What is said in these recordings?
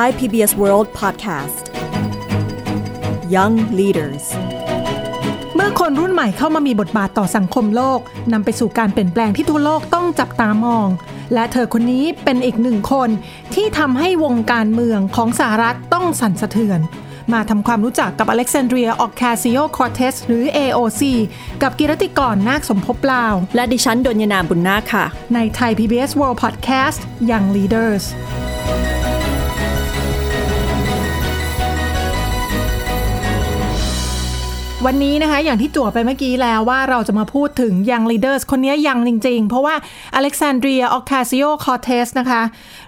Thai PBS World Podcast Young Leaders เมื่อคนรุ่นใหม่เข้ามามีบทบาทต่อสังคมโลกนำไปสู่การเปลี่ยนแปลงที่ทั่วโลกต้องจับตามอง และเธอคนนี้เป็นอีกหนึ่งคนที่ทำให้วงการเมืองของสหรัฐต้องสั่นสะเทือนมาทำความรู้จักกับอเล็กซานเดรียโอคาซิโอคอร์เทซหรือ AOC กับกิรติกรนาคสมภพลาว และดิฉันดนยนาบุญนาคค่ะ ในไทย PBS World Podcast Young Leaders วันนี้นะคะอย่างที่จั่วไปเมื่อกี้แล้วว่าเราจะมาพูดถึงยัง leaders คนนี้ยังจริง ๆ เพราะว่าอเล็กซานเดรียโอคาซิโอคอร์เทซนะคะ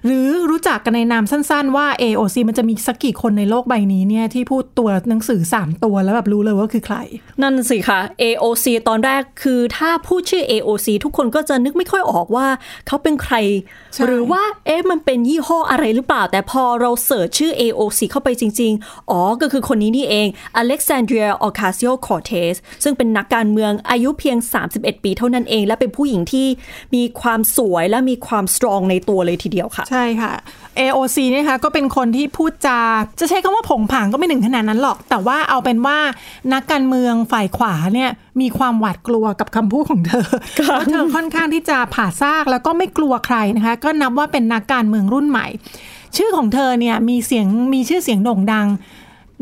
หรือรู้จักกันในนามสั้นๆ ว่า AOC มันจะมีสักกี่คนในโลกใบนี้เนี่ยที่พูดตัวหนังสือ 3 ตัวแล้วแบบรู้เลยว่าคือใคร นั่นสิค่ะ AOC ตอนแรกคือถ้าพูดชื่อ AOC ทุกคนก็จะนึกไม่ค่อยออกว่าเขาเป็นใครใช่หรือว่าเอ๊ะมันเป็นยี่ห้ออะไรหรือเปล่า แต่พอเราเสิร์ชชื่อ AOC เข้าไปจริง ๆ อ๋อ ก็คือคนนี้นี่เอง Alexandria Ocasio-Cortez ซึ่งเป็นนักการเมืองอายุเพียง 31 ปีเท่านั้นเอง และเป็นผู้หญิงที่มีความสวยและมีความสตรองในตัวเลยทีเดียวค่ะใช่ค่ะ AOC เนี่ยนะคะก็เป็นคนที่พูดจา จะใช้คำว่าผงผางก็ไม่ถึงขนาดนั้นหรอก แต่ว่าเอาเป็นว่านักการเมืองฝ่ายขวาเนี่ยมีความหวาดกลัวกับคำพูดของเธอเพราะเธอค่อนข้างที่จะผ่าซากแล้วก็ไม่กลัวใครนะคะ ก็นับว่าเป็นนักการเมืองรุ่นใหม่ ชื่อของเธอเนี่ยมีเสียงมีชื่อเสียงโด่งดัง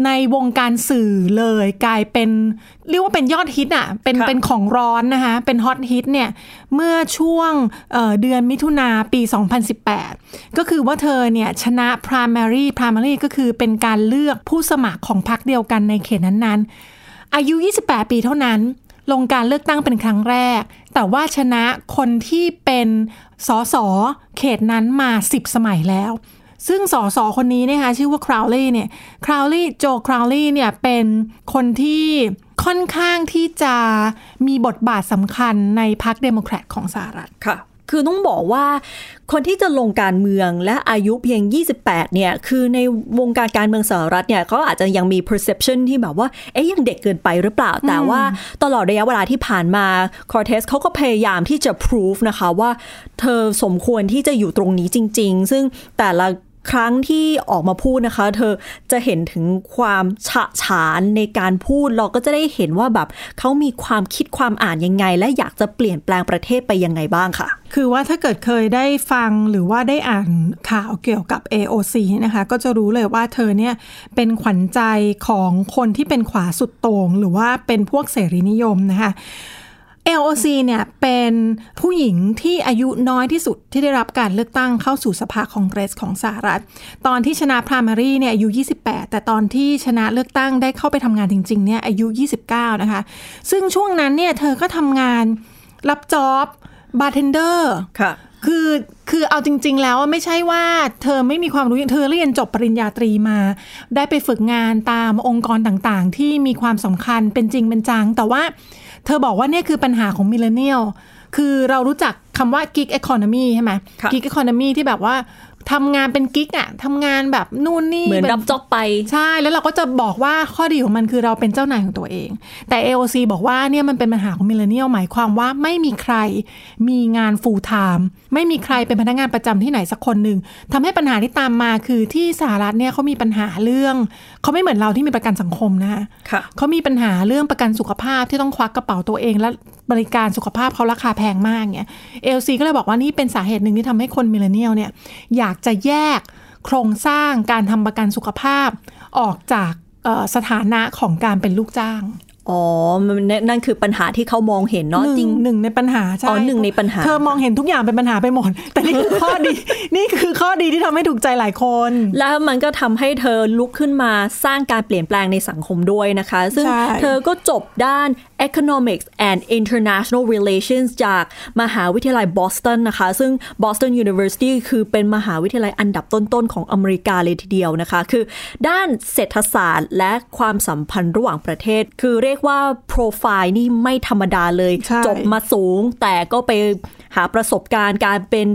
ในวงการสื่อเลยกลายเป็น เรียกว่าเป็นยอดฮิตอะเป็นค่ะเป็นของร้อนนะคะ เป็นฮอตฮิตเนี่ยเมื่อช่วงเอ่อเดือนมิถุนาปี 2018 ก็คือว่าเธอเนี่ยชนะ primary primary ก็คือเป็นการเลือกผู้สมัครของพรรคเดียวกันในเขตนั้นๆ อายุ 28 ปีเท่านั้น ลงการเลือกตั้งเป็นครั้งแรก แต่ว่าชนะคนที่เป็นสสเขตนั้นมา 10 สมัยแล้ว ซึ่งสสคนนี้นะคะชื่อว่าคราวลีเนี่ยคราวลีโจคราวลีเนี่ยเป็นคนที่ค่อนข้างที่จะมีบทบาทสำคัญในพรรคเดโมแครตของสหรัฐค่ะ คือต้องบอกว่าคนที่จะลงการเมืองและอายุเพียง 28 เนี่ย คือในวงการการเมืองสหรัฐเนี่ยเขาอาจจะยังมี perception ที่แบบว่า เอ๊ยยังเด็กเกินไปหรือเปล่า แต่ว่าตลอดระยะเวลาที่ผ่านมาคอร์เทสเขาก็พยายามที่จะ prove นะคะว่าเธอสมควรที่จะอยู่ตรงนี้จริง ๆ ซึ่งแต่ละ ครั้งที่ออกมาพูดนะคะ เธอจะเห็นถึงความฉะฉานในการพูดเราก็จะได้เห็นว่าแบบเขามีความคิดความอ่านยังไง และอยากจะเปลี่ยนแปลงประเทศไปยังไงบ้างค่ะ คือว่าถ้าเกิดเคยได้ฟังหรือว่าได้อ่านข่าวเกี่ยวกับ AOC นะคะ ก็จะรู้เลยว่าเธอเนี่ยเป็นขวัญใจของคนที่เป็นขวาสุดโต่งหรือว่าเป็นพวกเสรีนิยมนะคะ AOC เนี่ยเป็นผู้หญิงที่อายุน้อยที่สุดที่ได้รับการเลือกตั้งเข้าสู่สภาคองเกรสของสหรัฐ ตอนที่ชนะ primary เนี่ยอายุ 28 แต่ตอนที่ชนะเลือกตั้งได้เข้าไปทำงานจริงๆเนี่ยอายุ 29 นะคะ ซึ่งช่วงนั้นเนี่ยเธอก็ทำงานรับจ็อบบาร์เทนเดอร์ค่ะคือคือเอาจริง ๆ แล้วไม่ใช่ว่าเธอไม่มีความรู้เธอเรียนจบปริญญาตรีมา ได้ไปฝึกงานตามองค์กรต่างๆ ที่มีความสำคัญเป็นจริงเป็นจังแต่ว่า เธอบอกว่าเนี่ยคือปัญหาของ millennial คือเรารู้จักคำว่า gig economy ใช่ไหมค่ะ gig economy ที่แบบว่า ทำงานเป็น gig อะทำงานแบบนู่นนี่เหมือนแบบรับจ็อบไปใช่แล้วเราก็จะบอกว่าข้อดีของมันคือเราเป็นเจ้านายของตัวเอง แต่ AOC บอกว่าเนี่ยมันเป็นปัญหาของ millennial หมายความว่าไม่มีใครมีงาน full time ไม่มีใครเป็นพนักงานประจำที่ไหนสักคนหนึ่งทำให้ปัญหาที่ตามมาคือที่สหรัฐเนี่ยเขามีปัญหาเรื่องเขาไม่เหมือนเราที่มีประกันสังคมนะคะค่ะเขามีปัญหาเรื่องประกันสุขภาพที่ต้องควักกระเป๋าตัวเอง และบริการสุขภาพเขาราคาแพงมากเนี่ย AOC ก็เลยบอกว่านี่เป็นสาเหตุหนึ่งที่ทำให้คน millennial เนี่ยอยากจะแยกโครงสร้างการทำประกันสุขภาพออกจากเอ่อสถานะของการเป็นลูกจ้างอ๋อมันนั่นคือปัญหาที่เขามองเห็นเนาะหจรินึ่งงหนึ่งในปัญหาใช่อ๋อหนึ่งในปัญหา เธอมองเห็นทุกอย่างเป็นปัญหาไปหมด แต่นี่คือข้อดี นี่คือข้อดีที่ทำให้ถูกใจหลายคน แล้วมันก็ทำให้เธอลุกขึ้นมาสร้างการเปลี่ยนแปลงในสังคมด้วยนะคะ ซึ่งใช่เธอก็จบด้าน Economics and International Relations จากมหาวิทยาลัยบอสตันนะคะ ซึ่ง Boston University คือเป็นมหาวิทยาลัยอันดับต้นๆ ของอเมริกาเลยทีเดียวนะคะ คือด้านเศรษฐศาสตร์และความสัมพันธ์ระหว่างประเทศ คือเรียกว่าโปรไฟล์นี่ไม่ธรรมดาเลยใช่จบมาสูง แต่ก็ไปหาประสบการณ์การเป็น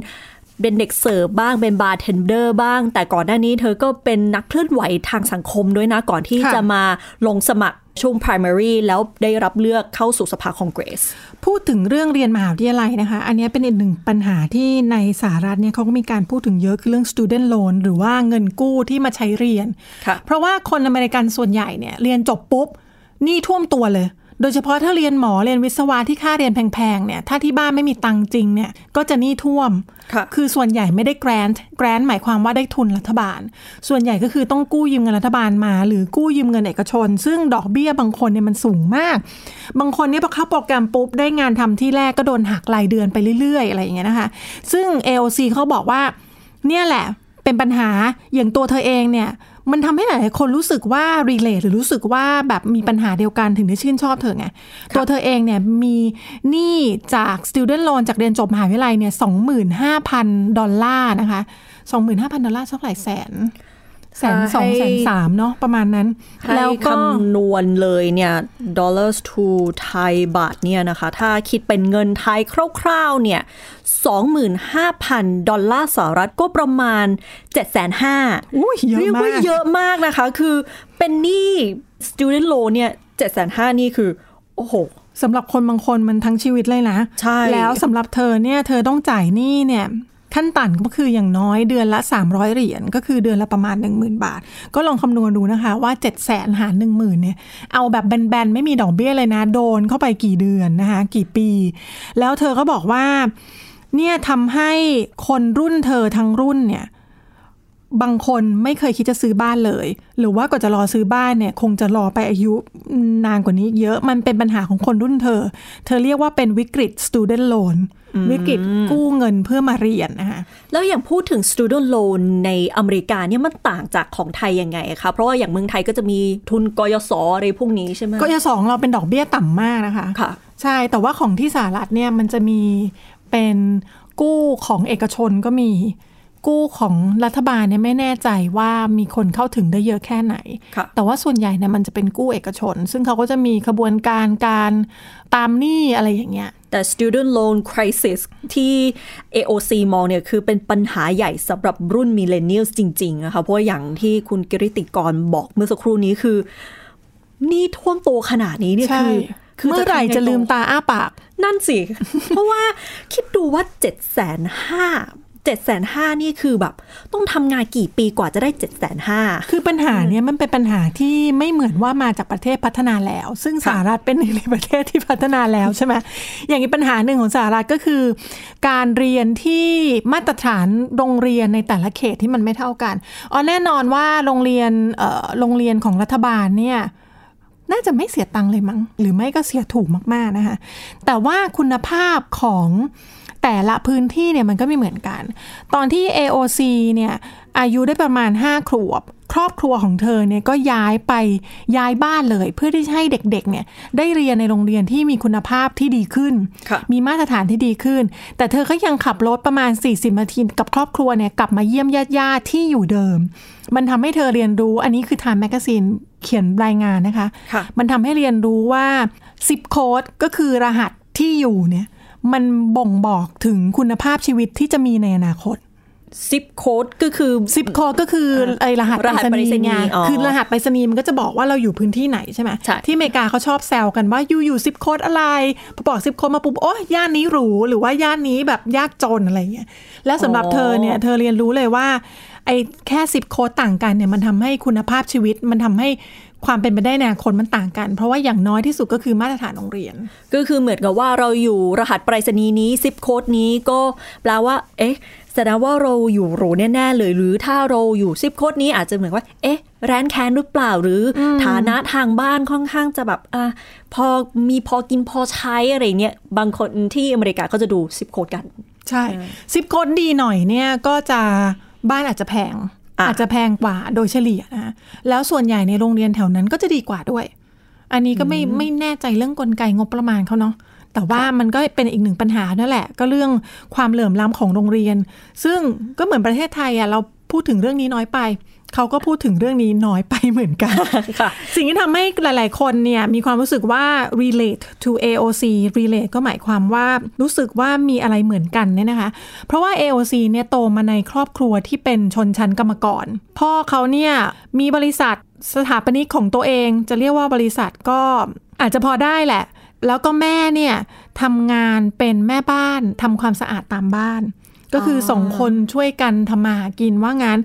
เป็นเด็กเสิร์ฟบ้างเป็นบาร์เทนเดอร์บ้าง แต่ก่อนหน้านี้เธอก็เป็นนักเคลื่อนไหวทางสังคมด้วยนะ ก่อนที่ค่ะจะมาลงสมัคร ช่วง primary แล้วได้รับเลือกเข้าสู่สภาคองเกรส พูดถึงเรื่องเรียนมหาวิทยาลัยนะคะ อันนี้เป็นอีกหนึ่งปัญหาที่ในสหรัฐเนี่ยเขาก็มีการพูดถึงเยอะคือเรื่อง student loan หรือว่าเงินกู้ที่มาใช้เรียนค่ะเพราะว่าคนอเมริกันส่วนใหญ่เนี่ยเรียนจบปุ๊บหนี่ท่วมตัวเลย โดยเฉพาะถ้าเรียนหมอเรียนวิศวะที่ค่าเรียนแพงๆเนี่ยถ้าที่บ้านไม่มีตังค์จริงเนี่ยก็จะหนี้ท่วมค่ะคือส่วนใหญ่ไม่ได้แกรนต์แกรนต์หมายความว่าได้ทุนรัฐบาล ส่วนใหญ่ก็คือต้องกู้ยืมเงินรัฐบาลมา หรือกู้ยืมเงินเอกชน ซึ่งดอกเบี้ยบางคนเนี่ยมันสูงมาก บางคนเนี่ยพอเข้าโปรแกรมปุ๊บได้งานทำที่แรกก็โดนหักรายเดือนไปเรื่อยๆ อะไรอย่างเงี้ยนะคะ ซึ่ง AOC เขาบอกว่าเนี่ยแหละ เป็นปัญหาอย่างตัวเธอเองเนี่ย มันทำให้หลายๆคนรู้สึกว่า relate หรือรู้สึกว่าแบบมีปัญหาเดียวกันถึงได้ชื่นชอบเธอไงตัวเธอเองเนี่ยมีหนี้จาก student loan จากเรียนจบมหาวิทยาลัยเนี่ย25,000ดอลลาร์นะคะ25,000ดอลลาร์เท่าไหร่แสน แสนสองแสนสามเนาะประมาณนั้นให้แล้วก็คำนวณเลยเนี่ย dollars to ไทยบาทเนี่ยนะคะ ถ้าคิดเป็นเงินไทยคร่าวๆเนี่ย25,000 ดอลลาร์สหรัฐก็ประมาณ 7,500อุ้ยเยอะเรียกมาว่ากเยอะมากนะคะ คือเป็นหนี้ student loan เนี่ย7,500นี่คือ โอ้โหสำหรับคนบางคนมันทั้งชีวิตเลยนะ ใช่ แล้วสำหรับเธอเนี่ย เธอต้องจ่ายหนี้เนี่ย ขั้นต่ำก็คืออย่างน้อยเดือนละ 300 เหรียญก็คือเดือนละประมาณ 10,000 บาท ก็ลองคำนวณดูนะคะว่า7 0 0 0 0หาร10,000เนี่ยเอาแบบแบนๆ ไม่มีดอกเบี้ยเลยนะ โดนเข้าไปกี่เดือนนะคะ กี่ปี แล้วเธอก็บอกว่าเนี่ยทำให้คนรุ่นเธอทั้งรุ่นเนี่ยบางคนไม่เคยคิดจะซื้อบ้านเลย หรือว่าก็จะรอซื้อบ้านเนี่ยคงจะรอไปอายุนานกว่านี้เยอะมันเป็นปัญหาของคนรุ่นเธอ เธอเรียกว่าเป็นวิกฤต student loan วิกฤตกู้เงินเพื่อมาเรียนนะคะแล้วอย่างพูดถึง student loan ในอเมริกาเนี่ยมันต่างจากของไทยยังไงคะเพราะว่าอย่างเมืองไทยก็จะมีทุนกยศอะไรพวกนี้ใช่ไหมก็ยสองเราเป็นดอกเบี้ยต่ำมากนะคะค่ะใช่แต่ว่าของที่สหรัฐเนี่ยมันจะมีเป็นกู้ของเอกชนก็มี กู้ของรัฐบาลเนี่ยไม่แน่ใจว่ามีคนเข้าถึงได้เยอะแค่ไหนค่ะแต่ว่าส่วนใหญ่เนี่ยมันจะเป็นกู้เอกชน ซึ่งเขาก็จะมีขบวนการการตามหนี้อะไรอย่างเงี้ย แต่ student loan crisis ที่ AOC มองเนี่ยคือเป็นปัญหาใหญ่สำหรับรุ่น millennials จริงๆนะคะเพราะว่าอย่างที่คุณกิริติกรบอกเมื่อสักครู่นี้คือหนี่ท่วมตัวขนาดนี้เนี่ยใช่คือเมื่อไหร่ทำงจะลืมต่อตาอ้าปาก นั่นสิ เพราะว่าคิดดูว่าเจ็ดแสนห้า เจ็ดแสนห้านี่คือแบบ ต้องทำงานกี่ปีกว่าจะได้เจ็ดแสนห้าคือปัญหาเนี้ยมันเป็นปัญหาที่ไม่เหมือนว่ามาจากประเทศพัฒนาแล้ว ซึ่งสหรัฐเป็นหนึ่งในประเทศที่พัฒนาแล้วใช่ไหมอย่างนี้ปัญหาหนึ่งของสหรัฐก็คือ การเรียนที่มาตรฐานโรงเรียนในแต่ละเขตที่มันไม่เท่ากันอ๋อแน่นอนว่าโรงเรียนเอ่อโรงเรียนของรัฐบาลเนี่ยน่าจะไม่เสียตังค์เลยมั้งหรือไม่ก็เสียถูกมากๆนะคะแต่ว่าคุณภาพของ แต่ละพื้นที่เนี่ยมันก็ไม่เหมือนกัน ตอนที่ AOC เนี่ยอายุได้ประมาณ 5 ขวบ ครอบครัวของเธอเนี่ยก็ย้ายไปย้ายบ้านเลย เพื่อที่จะให้เด็กๆเนี่ยได้เรียนในโรงเรียนที่มีคุณภาพที่ดีขึ้นค่ะมีมาตรฐานที่ดีขึ้น แต่เธอก็ยังขับรถประมาณ 40นาทีกับครอบครัวเนี่ยกลับมาเยี่ยมญาติๆที่อยู่เดิม มันทำให้เธอเรียนรู้อันนี้คือ Time Magazine เขียนรายงานนะคะค่ะมันทำให้เรียนรู้ว่าซิปโค้ดก็คือรหัสที่อยู่เนี่ย มันบ่งบอกถึงคุณภาพชีวิตที่จะมีในอนาคตซิปโค้ดก็คือซิปโค้ดก็คือไอรหัสรหัสไปรษณีย์ไงอ๋อคือรหัสไปรษณีย์มันก็จะบอกว่าเราอยู่พื้นที่ไหนใช่ไหมใช่ที่อเมริกาเขาชอบแซวกันว่าอยู่อยู่ซิปโค้ดอะไรพอบอกซิปโค้ดมาปุ๊บโอ้ย่านนี้หรูหรือว่าย่านนี้แบบยากจนอะไรเงี้ยแล้วสำหรับเธอเนี่ยเธอเรียนรู้เลยว่าไอ้แค่ซิปโค้ดต่างกันเนี่ยมันทำให้คุณภาพชีวิตมันทำให้ ความเป็นไปได้ในอนาคตมันต่างกัน เพราะว่าอย่างน้อยที่สุดก็คือมาตรฐานโรงเรียน ก็คือเหมือนกับว่าเราอยู่รหัสไปรษณีย์นี้ซิปโค้ดนี้ก็แปลว่า เอ๊ะแสดงว่าเราอยู่หรูแน่ๆเลย หรือถ้าเราอยู่ซิปโค้ดนี้อาจจะเหมือนว่า เอ๊ะแรนแคนหรือเปล่าหรืออฐานะทางบ้านค่อนข้างจะแบบอะพอมีพอกินพอใช้อะไรเงี้ยบางคนที่อเมริกาก็จะดูซิปโค้ดกัน ใช่ซิปโค้ดดีหน่อยเนี่ยก็จะบ้านอาจจะแพง อะอาจจะแพงกว่าโดยเฉลี่ยนะแล้วส่วนใหญ่ในโรงเรียนแถวนั้นก็จะดีกว่าด้วย อันนี้ก็ไม่ไม่แน่ใจเรื่องกลไกงบประมาณเขาเนาะแต่ว่ามันก็เป็นอีกหนึ่งปัญหานั่นแหละ ก็เรื่องความเหลื่อมล้ำของโรงเรียน ซึ่งก็เหมือนประเทศไทยอะเราพูดถึงเรื่องนี้น้อยไป เขาก็พูดถึงเรื่องนี้น้อยไปเหมือนกันค่ะสิ่งที่ทำให้หลาย ๆ คนเนี่ยมีความรู้สึกว่า relate to AOC relate ก็หมายความว่ารู้สึกว่ามีอะไรเหมือนกันเนี่ยนะคะ เพราะว่า AOC เนี่ยโตมาในครอบครัวที่เป็นชนชั้นกรรมกร พ่อเขาเนี่ยมีบริษัทสถาปนิกของตัวเองจะเรียกว่าบริษัทก็อาจจะพอได้แหละ แล้วก็แม่เนี่ยทำงานเป็นแม่บ้านทำความสะอาดตามบ้าน ก็คือสองคนช่วยกันทำมาหากินว่างั้น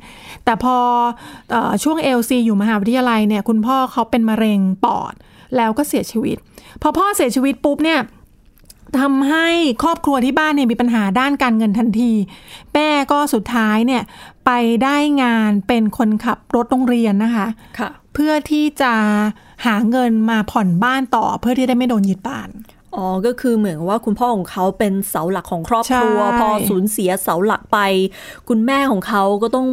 แต่พอเออช่วง LC อยู่มหาวิทยาลัยเนี่ย คุณพ่อเขาเป็นมะเร็งปอด แล้วก็เสียชีวิต พอพ่อเสียชีวิตปุ๊บเนี่ยทำให้ครอบครัวที่บ้านเนี่ยมีปัญหาด้านการเงินทันที แม่ก็สุดท้ายเนี่ยไปได้งานเป็นคนขับรถโรงเรียนนะคะค่ะเพื่อที่จะหาเงินมาผ่อนบ้านต่อเพื่อที่ได้ไม่โดนยึดบ้าน อ๋อ ก็คือเหมือนว่าคุณพ่อของเขาเป็นเสาหลักของครอบครัวใช่พอสูญเสียเสาหลักไป คุณแม่ของเขาก็ต้อง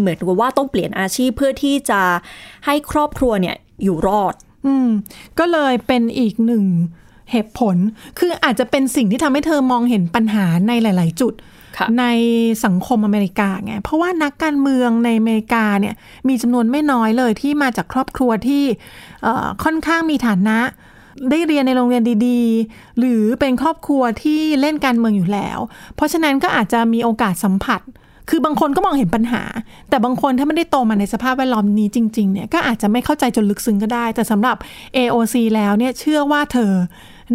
เหมือนกับว่าต้องเปลี่ยนอาชีพเพื่อที่จะให้ครอบครัวเนี่ยอยู่รอด อืม ก็เลยเป็นอีกหนึ่งเหตุผล คืออาจจะเป็นสิ่งที่ทำให้เธอมองเห็นปัญหาในหลาย ๆ จุดค่ะในสังคมอเมริกาไง เพราะว่านักการเมืองในอเมริกาเนี่ยมีจำนวนไม่น้อยเลยที่มาจากครอบครัวที่เอ่อค่อนข้างมีฐานะ ได้เรียนในโรงเรียนดีๆ หรือเป็นครอบครัวที่เล่นการเมืองอยู่แล้ว เพราะฉะนั้นก็อาจจะมีโอกาสสัมผัส คือบางคนก็มองเห็นปัญหา แต่บางคนถ้าไม่ได้โตมาในสภาพแวดล้อมนี้จริงๆเนี่ยก็อาจจะไม่เข้าใจจนลึกซึ้งก็ได้ แต่สำหรับ AOC แล้วเนี่ยเชื่อว่าเธอ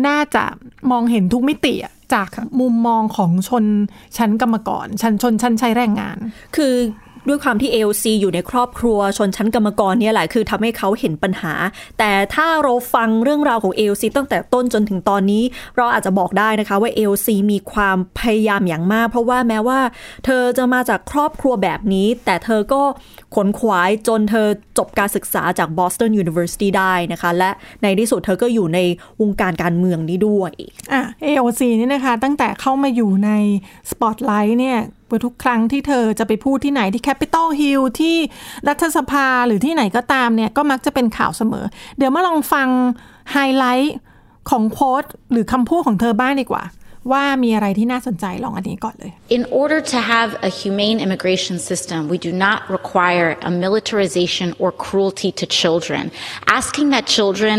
น่าจะมองเห็นทุกมิติจากมุมมองของชนชั้นกรรมกรชั้นชนชั้นใช้แรงงาน คือ ด้วยความที่ AOC อยู่ในครอบครัวชนชั้นกรรมกรเนี่ยแหละคือทำให้เขาเห็นปัญหา แต่ถ้าเราฟังเรื่องราวของ AOC ตั้งแต่ต้นจนถึงตอนนี้ เราอาจจะบอกได้นะคะว่า AOC มีความพยายามอย่างมาก เพราะว่าแม้ว่า เธอจะมาจากครอบครัวแบบนี้ แต่เธอก็ขวนขวายจนเธอจบการศึกษาจาก Boston University ได้นะคะ และในที่สุดเธอก็อยู่ในวงการการเมืองนี้ด้วยอะ AOC นี่นะคะ ตั้งแต่เข้ามาอยู่ในสปอตไลท์ เมื่อทุกครั้งที่เธอจะไปพูดที่ไหนที่ Capitol Hill ที่รัฐสภาหรือที่ไหนก็ตามเนี่ย ก็มักจะเป็นข่าวเสมอ เดี๋ยวมาลองฟังไฮไลท์ของโค้ดหรือคำพูดของเธอบ้างดีกว่า ว่ามีอะไรที่น่าสนใจลองอันนี้ก่อนเลย In order to have a humane immigration system, we do not require a militarization or cruelty to children. Asking that children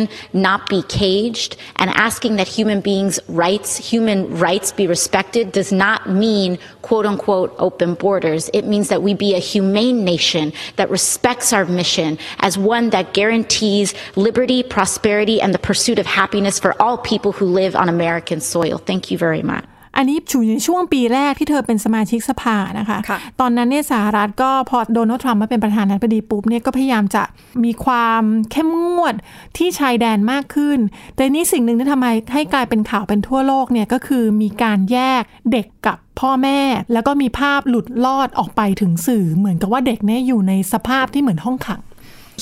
not be caged and asking that human beings' rights, human rights be respected does not mean quote unquote open borders. It means that we be a humane nation that respects our mission as one that guarantees liberty, prosperity, and the pursuit of happiness for all people who live on American soil. Thank you very much. อันนี้อยู่ในช่วงปีแรกที่เธอเป็นสมาชิกสภานะคะค่ะตอนนั้นเนี่ยสหรัฐก็พอโดนัลด์ทรัมป์มาเป็นประธานาธิบดีปุ๊บเนี่ยก็พยายามจะมีความเข้มงวดที่ชายแดนมากขึ้น แต่นี่สิ่งหนึ่งที่ทำให้ให้กลายเป็นข่าวเป็นทั่วโลกเนี่ยก็คือมีการแยกเด็กกับพ่อแม่แล้วก็มีภาพหลุดลอดออกไปถึงสื่อเหมือนกับว่าเด็กเนี่ยอยู่ในสภาพที่เหมือนห้องขัง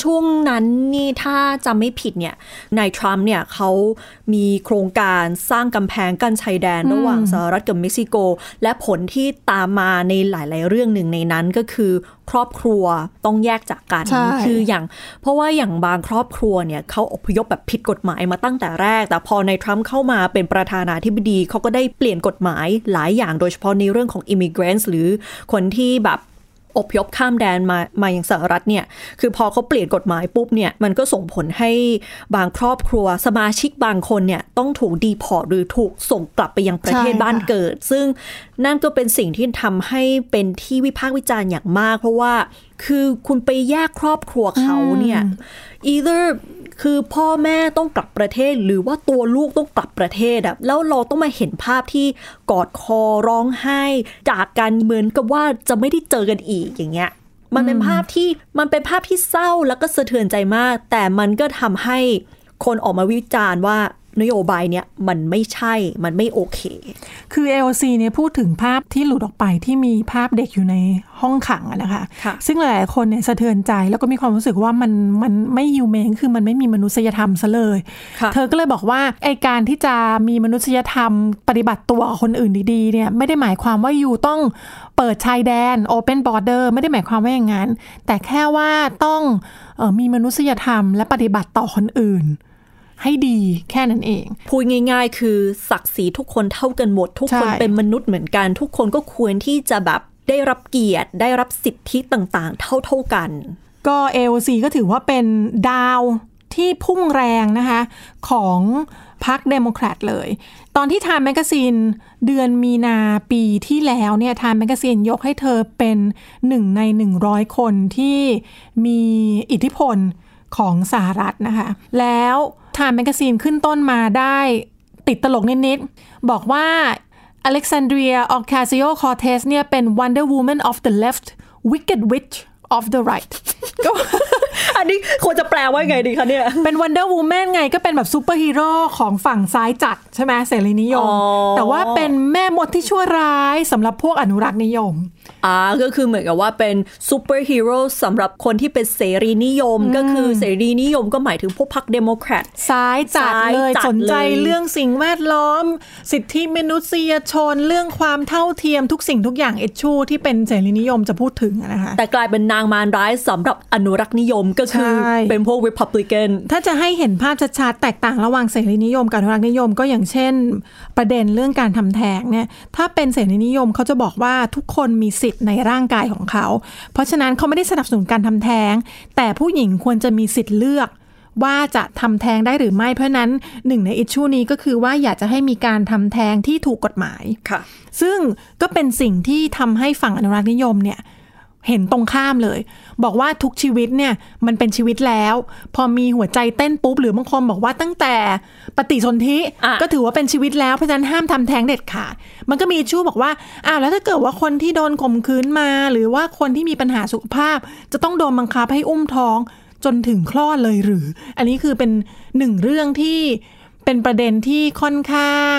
ช่วงนั้นนี่ถ้าจำไม่ผิดเนี่ยนายทรัมป์เนี่ยเขามีโครงการสร้างกำแพงกั้นชายแดนระหว่างสหรัฐกับเม็กซิโก และผลที่ตามมาในหลาย ๆ เรื่องหนึ่งในนั้นก็คือครอบครัวต้องแยกจากกันใช่คืออย่าง เพราะว่าอย่างบางครอบครัวเนี่ยเขาอพยพแบบผิดกฎหมายมาตั้งแต่แรก แต่พอนายทรัมป์เข้ามาเป็นประธานาธิบดีเขาก็ได้เปลี่ยนกฎหมายหลายอย่างโดยเฉพาะในเรื่องของ immigrants หรือคนที่แบบ อพยพข้ามแดนมามาอย่างสหรัฐเนี่ย คือพอเขาเปลี่ยนกฎหมายปุ๊บเนี่ย มันก็ส่งผลให้บางครอบครัวสมาชิกบางคนเนี่ย ต้องถูกดีพอร์ตหรือถูกส่งกลับไปยังประเทศใช่ค่ะบ้านเกิด ซึ่งนั่นก็เป็นสิ่งที่ทำให้เป็นที่วิพากษ์วิจารณ์อย่างมาก เพราะว่าคือคุณไปแยกครอบครัวเขาเนี่ย either คือพ่อแม่ต้องกลับประเทศหรือว่าตัวลูกต้องกลับประเทศอะแล้วเราต้องมาเห็นภาพที่กอดคอร้องไห้ จากกันเหมือนกับว่าจะไม่ได้เจอกันอีกอย่างเงี้ยมันเป็นภาพที่มันเป็นภาพที่เศร้าแล้วก็สะเทือนใจมาก แต่มันก็ทำให้คนออกมาวิจารณ์ว่า นโยบายเนี้ยมันไม่ใช่ มันไม่โอเค คือ AOC เนี่ยพูดถึงภาพที่หลุดออกไปที่มีภาพเด็กอยู่ในห้องขังอะนะคะค่ะซึ่งหลายๆคนเนี่ยสะเทือนใจแล้วก็มีความรู้สึกว่ามันมันไม่ยูเมนคือมันไม่มีมนุษยธรรมซะเลยค่ะเธอก็เลยบอกว่าไอการที่จะมีมนุษยธรรม ปฏิบัติตัวกับคนอื่นดีๆเนี่ยไม่ได้หมายความว่าอยู่ต้องเปิดชายแดน Open Border ไม่ได้หมายความว่าอย่างนั้น แต่แค่ว่าต้องเออมีมนุษยธรรมและปฏิบัติต่อคนอื่น ให้ดีแค่นั้นเอง พูดง่าย ๆ คือศักดิ์ศรีทุกคนเท่ากันหมด ทุกคนใช่เป็นมนุษย์เหมือนกัน ทุกคนก็ควรที่จะแบบได้รับเกียรติได้รับสิทธิต่างๆ เท่าๆกัน ก็ AOC ก็ถือว่าเป็นดาวที่พุ่งแรงนะคะของพรรคเดโมแครตเลย ตอนที่ Time Magazine เดือนมีนาปีที่แล้วเนี่ย Time Magazine ยกให้เธอเป็นหนึ่งใน 100 คนที่มีอิทธิพล ของสหรัฐนะคะ แล้ว Time Magazine ขึ้นต้นมาได้ติดตลกนิด ๆ บอกว่า Alexandria Ocasio-Cortez เนี่ยเป็น Wonder Woman of the left Wicked Witch of the right ก็อันนี้ควรจะแปลว่าไงดีคะเนี่ย เป็น Wonder Woman ไงก็เป็นแบบซูเปอร์ฮีโร่ของฝั่งซ้ายจัดใช่ไหมเสรีนิยมอ๋อแต่ว่าเป็นแม่มดที่ชั่วร้ายสำหรับพวกอนุรักษ์นิยม อ่าก็คือเหมือนกับว่าเป็นซูเปอร์ฮีโร่สำหรับคนที่เป็นเสรีนิยม ก็คือเสรีนิยมก็หมายถึงพวกพรรคเดโมแครตซ้ายจัดซ้ายเลยจัดสนใจเลยเรื่องสิ่งแวดล้อม สิทธิมนุษยชนเรื่องความเท่าเทียมทุกสิ่งทุกอย่าง issue ที่เป็นเสรีนิยมจะพูดถึงอะนะคะแต่กลายเป็นนางมารร้ายสำหรับอนุรักษ์นิยมก็คือใช่เป็นพวก Republican ถ้าจะให้เห็นภาพชัดๆแตกต่างระหว่างเสรีนิยมกับอนุรักษ์นิยม ก็อย่างเช่น ประเด็นเรื่องการทำแท้งเนี่ยถ้าเป็นเสรีนิยมเขาจะบอกว่าทุกคนมีสิทธิ์ในร่างกายของเขา เพราะฉะนั้นเขาไม่ได้สนับสนุนการทำแท้ง แต่ผู้หญิงควรจะมีสิทธิ์เลือก ว่าจะทำแท้งได้หรือไม่ เพราะฉะนั้นหนึ่งในอิชชูนี้ก็คือว่าอยากจะให้มีการทำแท้งที่ถูกกฎหมายค่ะ ซึ่งก็เป็นสิ่งที่ทำให้ฝั่งอนุรักษ์นิยมเนี่ย เห็นตรงข้ามเลย บอกว่าทุกชีวิตเนี่ยมันเป็นชีวิตแล้ว พอมีหัวใจเต้นปุ๊บหรือบางคนบอกว่าตั้งแต่ปฏิสนธิอะก็ถือว่าเป็นชีวิตแล้วเพราะฉะนั้นห้ามทำแท้งเด็ดขาดมันก็มีชู้บอกว่าอ้าวแล้วถ้าเกิดว่าคนที่โดนข่มขืนมา หรือว่าคนที่มีปัญหาสุขภาพ จะต้องโดนบังคับให้อุ้มท้องจนถึงคลอดเลยหรือ อันนี้คือเป็นหนึ่งเรื่องที่เป็นประเด็นที่ค่อนข้าง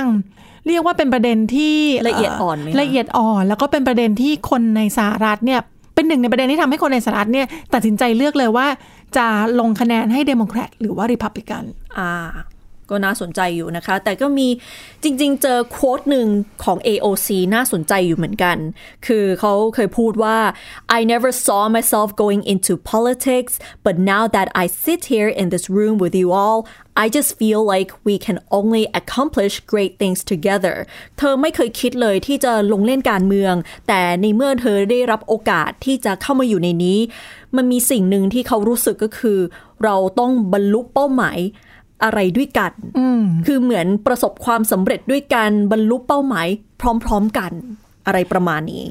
เรียกว่าเป็นประเด็นที่ละเอียดอ่อนไหมคะละเอียดอ่อน แล้วก็เป็นประเด็นที่คนในสหรัฐเนี่ย เป็นหนึ่งในประเด็นที่ทำให้คนในสหรัฐเนี่ยตัดสินใจเลือกเลยว่าจะลงคะแนนให้เดโมแครตหรือว่าริพับลิกัน อ่า ก็น่าสนใจอยู่นะคะ แต่ก็มีจริง ๆ เจอ quote หนึ่งของ AOC น่าสนใจอยู่เหมือนกัน คือเขาเคยพูดว่า I never saw myself going into politics but now that I sit here in this room with you all I just feel like we can only accomplish great things together เธอไม่เคยคิดเลยที่จะลงเล่นการเมือง แต่ในเมื่อเธอได้รับโอกาสที่จะเข้ามาอยู่ในนี้ มันมีสิ่งหนึ่งที่เขารู้สึกก็คือ เราต้องบรรลุเป้าหมาย อะไรด้วยกัน คือเหมือนประสบความสำเร็จด้วยกันบรรลุเป้าหมาย พร้อมๆกันอะไรประมาณนี้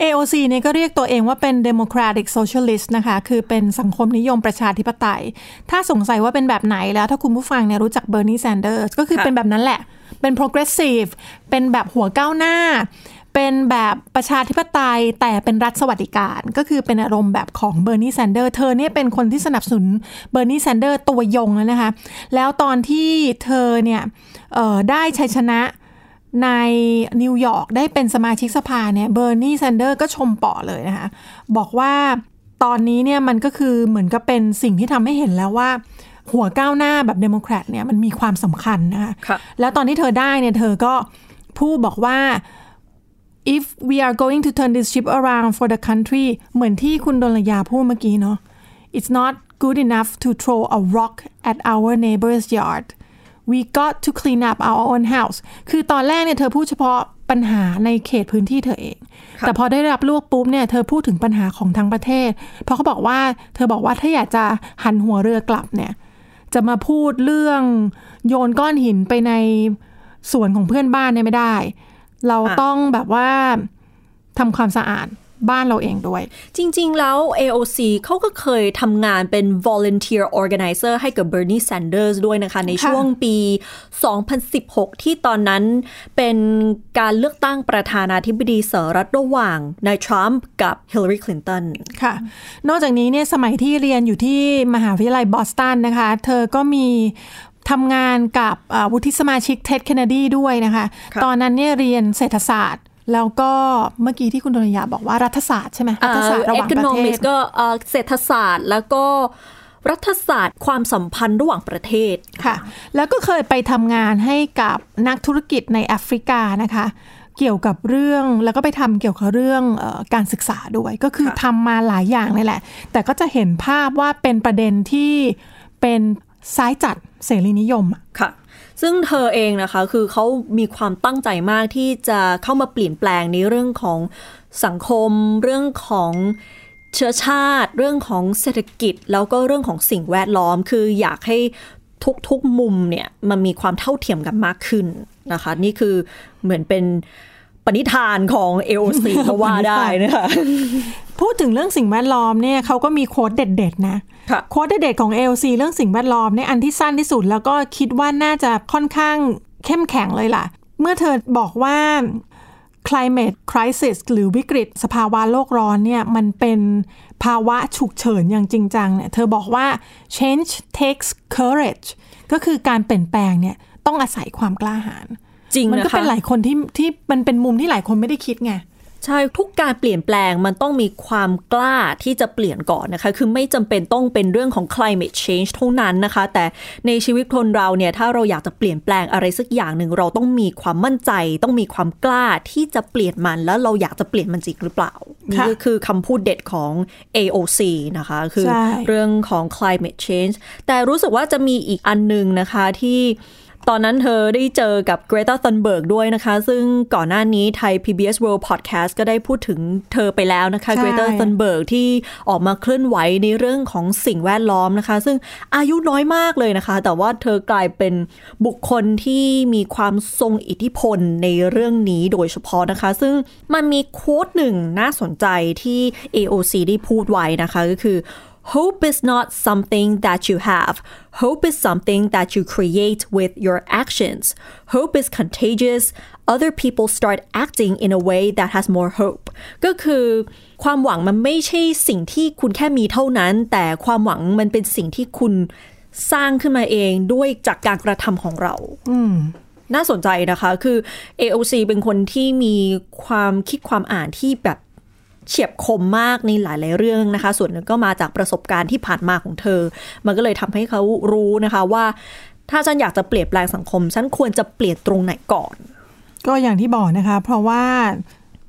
AOC เนี่ยก็เรียกตัวเองว่าเป็น Democratic Socialist นะคะ คือเป็นสังคมนิยมประชาธิปไตย ถ้าสงสัยว่าเป็นแบบไหนแล้วถ้าคุณผู้ฟังเนี่ยรู้จัก Bernie Sanders ก็คือค่ะเป็นแบบนั้นแหละ เป็น progressive เป็นแบบหัวก้าวหน้า เป็นแบบประชาธิปไตยแต่เป็นรัฐสวัสดิการ ก็คือเป็นอารมณ์แบบของ Bernie Sanders เธอเนี่ยเป็นคนที่สนับสนุน Bernie Sanders ตัวยงแล้วนะคะแล้วตอนที่เธอเนี่ยเอ่อได้ชัยชนะในนิวยอร์กได้เป็นสมาชิกสภาเนี่ยเบอร์นี s แซนเดอร์ก็ชมเปาะเลยนะคะบอกว่าตอนนี้เนี่ยมันก็คือเหมือนกับเป็นสิ่งที่ทำให้เห็นแล้วว่าหัวก้าวหน้าแบบเดโมแครตเนี่ยมันมีความสำคัญนะคะค่ะแล้วตอนที่เธอได้เนี่ยเธอก็พูดบอกว่า if we are going to turn this ship around for the country เหมือนที่คุณดลยาพูดเมื่อกี้เนาะ it's not good enough to throw a rock at our neighbor's yard we got to clean up our own house คือตอนแรกเนี่ยเธอพูดเฉพาะปัญหาในเขตพื้นที่เธอเอง แต่พอได้รับลูกปุ๊บเนี่ยเธอพูดถึงปัญหาของทั้งประเทศ เพราะเขาบอกว่าเธอบอกว่าถ้าอยากจะหันหัวเรือกลับเนี่ยจะมาพูดเรื่องโยนก้อนหินไปในสวนของเพื่อนบ้านเนี่ยไม่ได้ เราอะต้องแบบว่าทำความสะอาดบ้านเราเองด้วย จริง ๆ แล้ว AOC เขาก็เคยทำงานเป็น volunteer organizer ให้กับ Bernie Sanders ด้วยนะคะ ในช่วงปี 2016 ที่ตอนนั้นเป็นการเลือกตั้งประธานาธิบดีสหรัฐระหว่างนายทรัมป์กับ Hillary Clinton ค่ะ นอกจากนี้เนี่ยสมัยที่เรียนอยู่ที่มหาวิทยาลัยบอสตันนะคะ เธอก็มี ทำงานกับอ่าวุฒิสมาชิกเท็ดเคนเนดีด้วยนะคะค่ะตอนนั้นเนี่ยเรียนเศรษฐศาสตร์ แล้วก็เมื่อกี้ที่คุณดลยาบอกว่ารัฐศาสตร์ใช่ไหมรัฐศาสตร์ระหว่างประเทศ Economics ก็เอ่อเศรษฐศาสตร์แล้วก็รัฐศาสตร์ความสัมพันธ์ระหว่างประเทศค่ะ แล้วก็เคยไปทำงานให้กับนักธุรกิจในแอฟริกานะคะ เกี่ยวกับเรื่องแล้วก็ไปทำเกี่ยวกับเรื่องเออการศึกษาด้วย ก็คือค่ะทำมาหลายอย่างเลยแหละ แต่ก็จะเห็นภาพว่าเป็นประเด็นที่เป็นซ้ายจัด เสรีนิยมอะค่ะ ซึ่งเธอเองนะคะคือเขามีความตั้งใจมากที่จะเข้ามาเปลี่ยนแปลงในเรื่องของสังคม เรื่องของเชื้อชาติ เรื่องของเศรษฐกิจ แล้วก็เรื่องของสิ่งแวดล้อม คืออยากให้ทุกๆมุมเนี่ยมันมีความเท่าเทียมกันมากขึ้นนะคะ นี่คือเหมือนเป็นปณิธานของ AOC ก็ว่าได้นะคะ พูดถึงเรื่องสิ่งแวดล้อมเนี่ยเขาก็มีโค้ดเด็ด ๆ นะค่ะ โค้ดเด็ดๆของ AOC เรื่องสิ่งแวดล้อมเนี่ยอันที่สั้นที่สุด แล้วก็คิดว่าน่าจะค่อนข้างเข้มแข็งเลยล่ะ เมื่อเธอบอกว่า climate crisis หรือวิกฤตสภาวะโลกร้อนเนี่ยมันเป็นภาวะฉุกเฉินอย่างจริงจังเนี่ยเธอบอกว่า change takes courage ก็คือการเปลี่ยนแปลงเนี่ยต้องอาศัยความกล้าหาญจริงมันนะก็คะเป็นหลายคนที่ที่มันเป็นมุมที่หลายคนไม่ได้คิดไง ใช่ทุกการเปลี่ยนแปลงมันต้องมีความกล้าที่จะเปลี่ยนก่อนนะคะ คือไม่จำเป็นต้องเป็นเรื่องของ climate change เท่านั้นนะคะ แต่ในชีวิตคนเราเนี่ยถ้าเราอยากจะเปลี่ยนแปลงอะไรสักอย่างหนึ่งเราต้องมีความมั่นใจ ต้องมีความกล้าที่จะเปลี่ยนมันแล้วเราอยากจะเปลี่ยนมันจริงหรือเปล่านี่ก็คือคำพูดเด็ดของ AOC นะคะ คือใช่เรื่องของ climate change แต่รู้สึกว่าจะมีอีกอันหนึงนะคะที่ ตอนนั้นเธอได้เจอกับ Greta Thunberg ด้วยนะคะ ซึ่งก่อนหน้านี้ไทย PBS World Podcast ก็ได้พูดถึงเธอไปแล้วนะคะใช่ Greta Thunberg ที่ออกมาเคลื่อนไหวในเรื่องของสิ่งแวดล้อมนะคะ ซึ่งอายุน้อยมากเลยนะคะ แต่ว่าเธอกลายเป็นบุคคลที่มีความทรงอิทธิพลในเรื่องนี้โดยเฉพาะนะคะ ซึ่งมันมีโค้ดหนึ่งน่าสนใจที่ AOC ได้พูดไว้นะคะก็คือ Hope is not something that you have. Hope is something that you create with your actions. Hope is contagious. Other people start acting in a way that has more hope. ก็คือความหวังมันไม่ใช่สิ่งที่คุณแค่มีเท่านั้น แต่ความหวังมันเป็นสิ่งที่คุณสร้างขึ้นมาเองด้วยจากการกระทำของเรา น่าสนใจนะคะ คือ AOC เป็นคนที่มีความคิดความอ่านที่แบบ เฉียบคมมากในหลาย ๆ เรื่องนะคะ ส่วนหนึ่งก็มาจากประสบการณ์ที่ผ่านมาของเธอ มันก็เลยทำให้เขารู้นะคะว่า ถ้าฉันอยากจะเปลี่ยนแปลงสังคม ฉันควรจะเปลี่ยนตรงไหนก่อน ก็อย่างที่บอกนะคะ เพราะว่า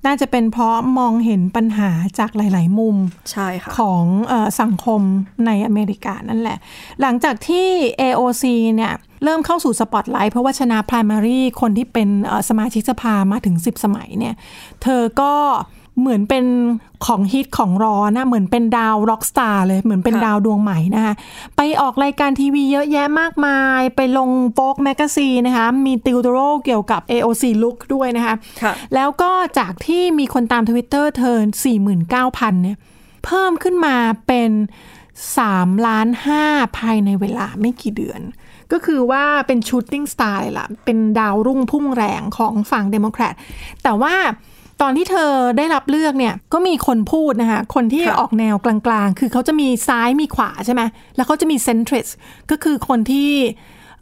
น่าจะเป็นเพราะมองเห็นปัญหาจากหลาย ๆ มุมใช่ค่ะของเออสังคมในอเมริกานั่นแหละ หลังจากที่ AOC เนี่ยเริ่มเข้าสู่สปอตไลท์เพราะว่าชนะ primary คนที่เป็นเอ่อสมาชิกสภามาถึง 10 สมัยเนี่ย เธอก็ เหมือนเป็นของฮิตของร้อนนะเหมือนเป็นดาว rock star เลยเหมือนเป็นค่ะดาวดวงใหม่นะคะไปออกรายการทีวีเยอะแยะมากมาย ไปลงโป๊กแมกซีนะคะมี tutorial เกี่ยวกับ AOC Look ด้วยนะคะค่ะแล้วก็จากที่มีคนตามทวิตเตอร์เธอ 49,000 เนี่ย เพิ่มขึ้นมาเป็น3ล้าน5ภายในเวลาไม่กี่เดือน ก็คือว่าเป็น shooting star เลยล่ะ เป็นดาวรุ่งพุ่งแรงของฝั่งเดโมแครตแต่ว่า ตอนที่เธอได้รับเลือกเนี่ยก็มีคนพูดนะคะ คนที่ค่ะออกแนวกลางๆ คือเขาจะมีซ้ายมีขวาใช่ไหมแล้วเขาจะมีเซนทริสก็คือคนที่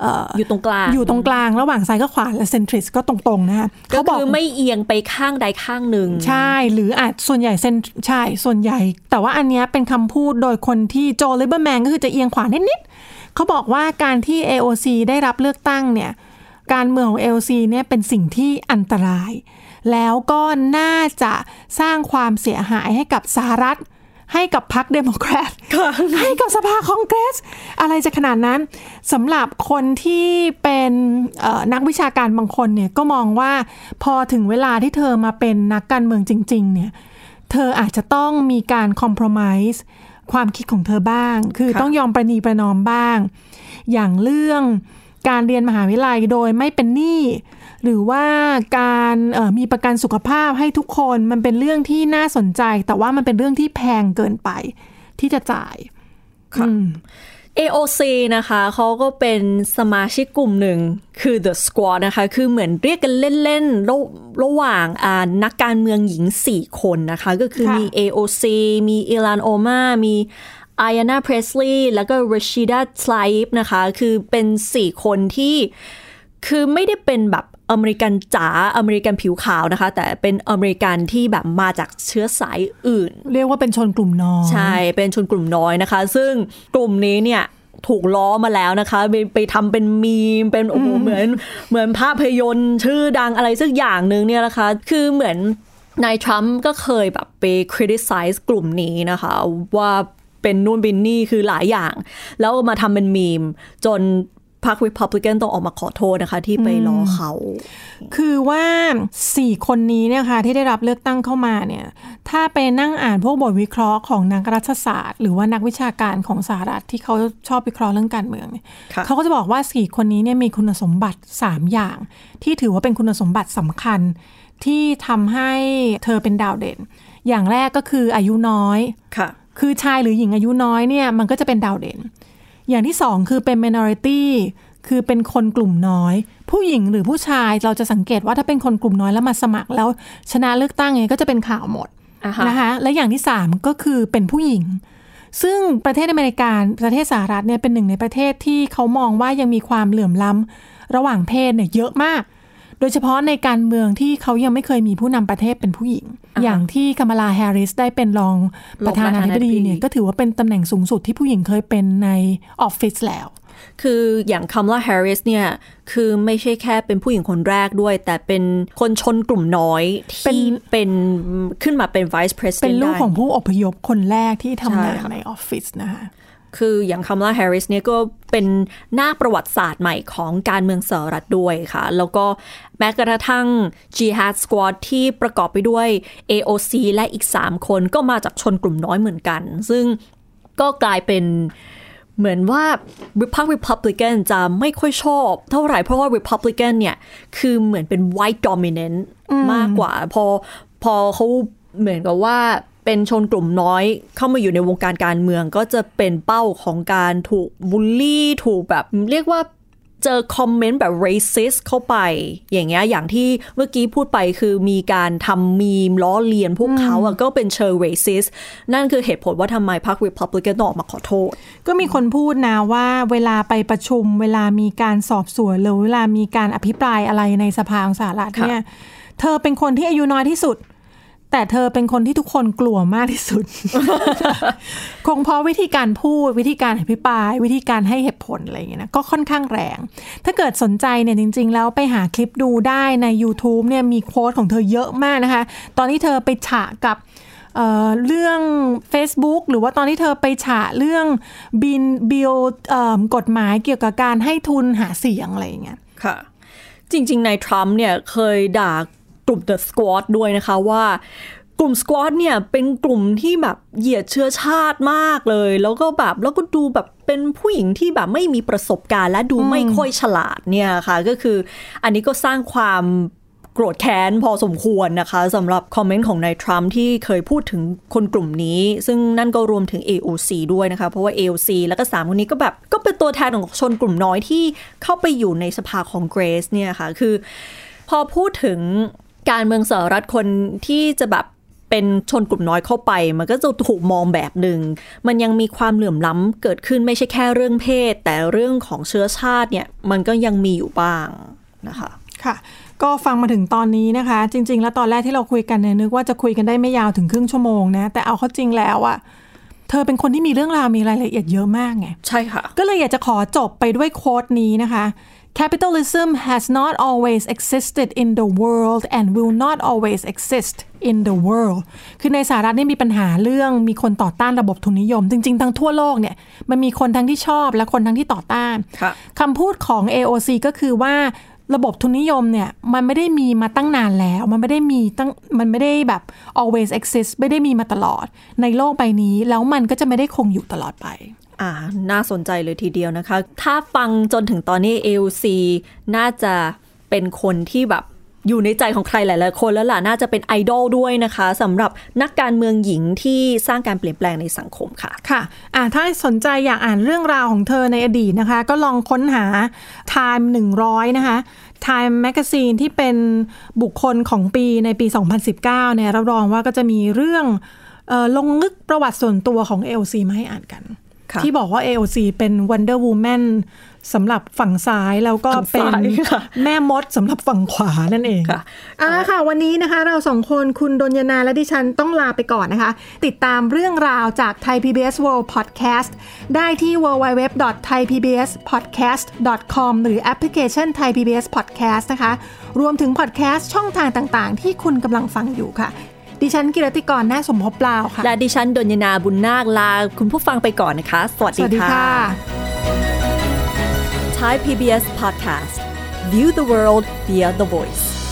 เอ่ออยู่ตรงกลาง อยู่ตรงกลางระหว่างซ้ายกับขวาและเซนทริสก็ตรงๆนะคะก็เขาบอกคือไม่เอียงไปข้างใดข้างหนึ่ง ใช่ หรืออาจส่วนใหญ่เซนใช่ส่วนใหญ่ แต่ว่าอันเนี้ยเป็นคำพูดโดยคนที่โจลิเบอร์แมนก็คือจะเอียงขวานิดๆเขาบอกว่าการที่ AOC ได้รับเลือกตั้งเนี่ยการเมืองของ AOC เนี่ยเป็นสิ่งที่อันตราย แล้วก็น่าจะสร้างความเสียหายให้กับสหรัฐ ให้กับพรรคเดโมแครตให้กับสภาคองเกรส อะไรจะขนาดนั้นสำหรับคนที่เป็นเอ่อนักวิชาการบางคนเนี่ยก็มองว่าพอถึงเวลาที่เธอมาเป็นนักการเมืองจริง ๆ เนี่ย เธออาจจะต้องมีการคอม p r o m i s e ความคิดของเธอบ้าง คือค่ะต้องยอมประนีประนอมบ้าง อย่างเรื่องการเรียนมหาวิทยาลัยโดยไม่เป็นหนี้ หรือว่าการเอ่อมีประกันสุขภาพให้ทุกคนมันเป็นเรื่องที่น่าสนใจ แต่ว่ามันเป็นเรื่องที่แพงเกินไป ที่จะจ่ายค่ะ AOC นะคะเขาก็เป็นสมาชิกกลุ่มหนึ่งคือ The Squad นะคะ คือเหมือนเรียกกันเล่นๆระระหว่างอ่านักการเมืองหญิง 4 คนนะคะ ก็คือค่ะมี AOC มีอิลานโอมา มีอายานาเพรสลีย์แล้วก็ร s ชิดาสไลฟ์นะคะ คือเป็น 4 คนที่คือไม่ได้เป็นแบบ อเมริกันจ๋าอเมริกันผิวขาวนะคะ แต่เป็นอเมริกันที่แบบมาจากเชื้อสายอื่น เรียกว่าเป็นชนกลุ่มน้อยใช่เป็นชนกลุ่มน้อยนะคะ ซึ่งกลุ่มนี้เนี่ยถูกล้อมาแล้วนะคะ ไปไปทำเป็นมีมเป็นโอ้โหเหมือนเหมือนภาพยนตร์ชื่อดังอะไรสักอย่างหนึ่งเนี่ยนะคะ คือเหมือนนายทรัมป์ก็เคยแบบไป criticize กลุ่มนี้นะคะ ว่าเป็นนู่นเป็นนี่คือหลายอย่าง แล้วมาทำเป็นมีม จน พรรค Republican ต้องออกมาขอโทษนะคะ ที่ไปล้อเขา คือว่าสี่คนนี้เนี่ยค่ะที่ได้รับเลือกตั้งเข้ามาเนี่ย ถ้าไปนั่งอ่านพวกบทวิเคราะห์ของนักรัฐศาสตร์ หรือว่านักวิชาการของสหรัฐที่เขาชอบวิเคราะห์เรื่องการเมืองเนี่ยค่ะเขาก็จะบอกว่าสี่คนนี้เนี่ยมีคุณสมบัติ 3 อย่าง ที่ถือว่าเป็นคุณสมบัติสำคัญ ที่ทำให้เธอเป็นดาวเด่น อย่างแรกก็คืออายุน้อยค่ะคือชายหรือหญิงอายุน้อยเนี่ยมันก็จะเป็นดาวเด่น อย่างที่สองคือเป็น minority คือเป็นคนกลุ่มน้อย ผู้หญิงหรือผู้ชายเราจะสังเกตว่าถ้าเป็นคนกลุ่มน้อยแล้วมาสมัครแล้วชนะเลือกตั้งไงก็จะเป็นข่าวหมดอ่าฮะนะคะและอย่างที่สามก็คือเป็นผู้หญิง ซึ่งประเทศอเมริกาประเทศสหรัฐเนี่ยเป็นหนึ่งในประเทศที่เขามองว่ายังมีความเหลื่อมล้ำระหว่างเพศเนี่ยเยอะมาก โดยเฉพาะในการเมืองที่เขายังไม่เคยมีผู้นำประเทศเป็นผู้หญิง อย่างที่คามาลาแฮร์ริสได้เป็นรองประธานาธิบดีเนี่ยก็ถือว่าเป็นตำแหน่งสูงสุดที่ผู้หญิงเคยเป็นในออฟฟิศแล้ว คืออย่างคัมลาแฮร์ริสเนี่ยคือไม่ใช่แค่เป็นผู้หญิงคนแรกด้วย แต่เป็นคนชนกลุ่มน้อยเป็นที่เป็นขึ้นมาเป็น vice president เป็นลูกได้ของผู้อพยพคนแรกที่ทำงานใช่ค่ะในออฟฟิศนะคะ คืออย่างคัมลาแฮร์ริสเนี่ยก็เป็นหน้าประวัติศาสตร์ใหม่ของการเมืองสหรัฐด้วยค่ะ แล้วก็แม้กระทั่ง Jihad Squad ที่ประกอบไปด้วย AOC และอีก 3 คนก็มาจากชนกลุ่มน้อยเหมือนกัน ซึ่งก็กลายเป็นเหมือนว่า Republic Republican จะไม่ค่อยชอบ เท่าไหร่เพราะว่า Republican เนี่ย คือเหมือนเป็น white dominant มากกว่า พอพอเขาเหมือนกับว่า เป็นชนกลุ่มน้อยเข้ามาอยู่ในวงการการเมือง ก็จะเป็นเป้าของการถูกบูลลี่ถูกแบบเรียกว่าเจอคอมเมนต์แบบ racist เข้าไป อย่างเงี้ยอย่างที่เมื่อกี้พูดไปคือมีการทำมีมล้อเลียนพวกเขาอะก็เป็นเชิง racist นั่นคือเหตุผลว่าทำไมพรรค Republican ต้องออกมาขอโทษ ก็มีคนพูดนะว่าเวลาไปประชุม เวลามีการสอบสวนหรือเวลามีการอภิปรายอะไรในสภาของสหรัฐค่ะเนี่ย เธอเป็นคนที่อายุน้อยที่สุด แต่เธอเป็นคนที่ทุกคนกลัวมากที่สุด คงเพราะวิธีการพูดวิธีการอภิปราย วิธีการให้เหตุผลอะไรอย่างเงี้ยนะก็ค่อนข้างแรง ถ้าเกิดสนใจเนี่ยจริง ๆ แล้วไปหาคลิปดูได้ใน YouTube เนี่ยมีโค้ดของเธอเยอะมากนะคะ ตอนที่เธอไปฉะกับเอ่อเรื่อง Facebook หรือว่าตอนที่เธอไปฉะเรื่องบินบิลเอ่อกฎหมายเกี่ยวกับการให้ทุนหาเสียงอะไรอย่างเงี้ยค่ะ จริงๆในทรัมป์เนี่ยเคยด่า กลุ่ม The Squad ด้วยนะคะว่ากลุ่ม Squad เนี่ยเป็นกลุ่มที่แบบเหยียดเชื้อชาติมากเลย แล้วก็แบบแล้วก็ดูแบบเป็นผู้หญิงที่แบบไม่มีประสบการณ์ และดูไม่ค่อยฉลาดเนี่ยค่ะ ก็คืออันนี้ก็สร้างความโกรธแค้นพอสมควรนะคะสำหรับคอมเมนต์ของนายทรัมป์ที่เคยพูดถึงคนกลุ่มนี้ ซึ่งนั่นก็รวมถึง AOC ด้วยนะคะ เพราะว่า AOC แล้วก็สามคนนี้ก็แบบ ก็เป็นตัวแทนของชนกลุ่มน้อยที่เข้าไปอยู่ในสภาของเกรซเนี่ยค่ะ คือ พอพูดถึง การเมืองสหรัฐคนที่จะแบบเป็นชนกลุ่มน้อยเข้าไป มันก็จะถูกมองแบบหนึ่ง มันยังมีความเหลื่อมล้ำเกิดขึ้นไม่ใช่แค่เรื่องเพศ แต่เรื่องของเชื้อชาติเนี่ยมันก็ยังมีอยู่บ้างนะคะค่ะก็ฟังมาถึงตอนนี้นะคะ จริง ๆ แล้วตอนแรกที่เราคุยกันเนี่ยนึกว่าจะคุยกันได้ไม่ยาวถึงครึ่งชั่วโมงนะแต่เอาเข้าจริงแล้วอะเธอเป็นคนที่มีเรื่องราวมีรายละเอียดเยอะมากไงใช่ค่ะ ก็เลยอยากจะขอจบไปด้วยโค้ดนี้นะคะ Capitalism has not always existed in the world and will not always exist in the world คือในสหรัฐนี่มีปัญหาเรื่องมีคนต่อต้านระบบทุนนิยม จริง ๆ ทั้งทั่วโลกเนี่ยมันมีคนทั้งที่ชอบและคนทั้งที่ต่อต้านค่ะคำพูดของ AOC ก็คือว่าระบบทุนนิยมเนี่ยมันไม่ได้มีมาตั้งนานแล้ว มันไม่ได้มีตั้งมันไม่ได้แบบ always exist ไม่ได้มีมาตลอดในโลกใบนี้ แล้วมันก็จะไม่ได้คงอยู่ตลอดไป อ่าน่าสนใจเลยทีเดียวนะคะ ถ้าฟังจนถึงตอนนี้ AOC น่าจะเป็นคนที่แบบอยู่ในใจของใครหลาย ๆ คนแล้วล่ะ น่าจะเป็นไอดอลด้วยนะคะสำหรับนักการเมืองหญิงที่สร้างการเปลี่ยนแปลงในสังคมค่ะ ค่ะอ่าถ้าสนใจอยากอ่านเรื่องราวของเธอในอดีตนะคะ ก็ลองค้นหา Time 100 นะคะ Time Magazine ที่เป็นบุคคลของปีในปี 2019 เนี่ยรับรองว่าก็จะมีเรื่องออลงลึกประวัติส่วนตัวของ AOC มาให้อ่านกัน ที่บอกว่า AOC เป็น Wonder Woman สำหรับฝั่งซ้ายแล้วก็ฝั่งเป็นซ้ายค่ะแม่มดสำหรับฝั่งขวานั่นเองค่ะเอาละค่ะ วันนี้นะคะ เราสองคนคุณดนยนาและดิฉันต้องลาไปก่อนนะคะ ติดตามเรื่องราวจาก Thai PBS World Podcast ได้ที่ www.thaipbspodcast.com หรือแอปพลิเคชัน Thai PBS Podcast นะคะ รวมถึงพอดแคสต์ช่องทางต่างๆ ที่คุณกำลังฟังอยู่ค่ะ ดิฉันกิรติกรนาคสมภพเปล่าค่ะ และดิฉันดนยนาบุญนาคลาคุณผู้ฟังไปก่อนนะคะ สวัสสวัสดีดีค่ะค่ะ Thai PBS podcast View the world via the voice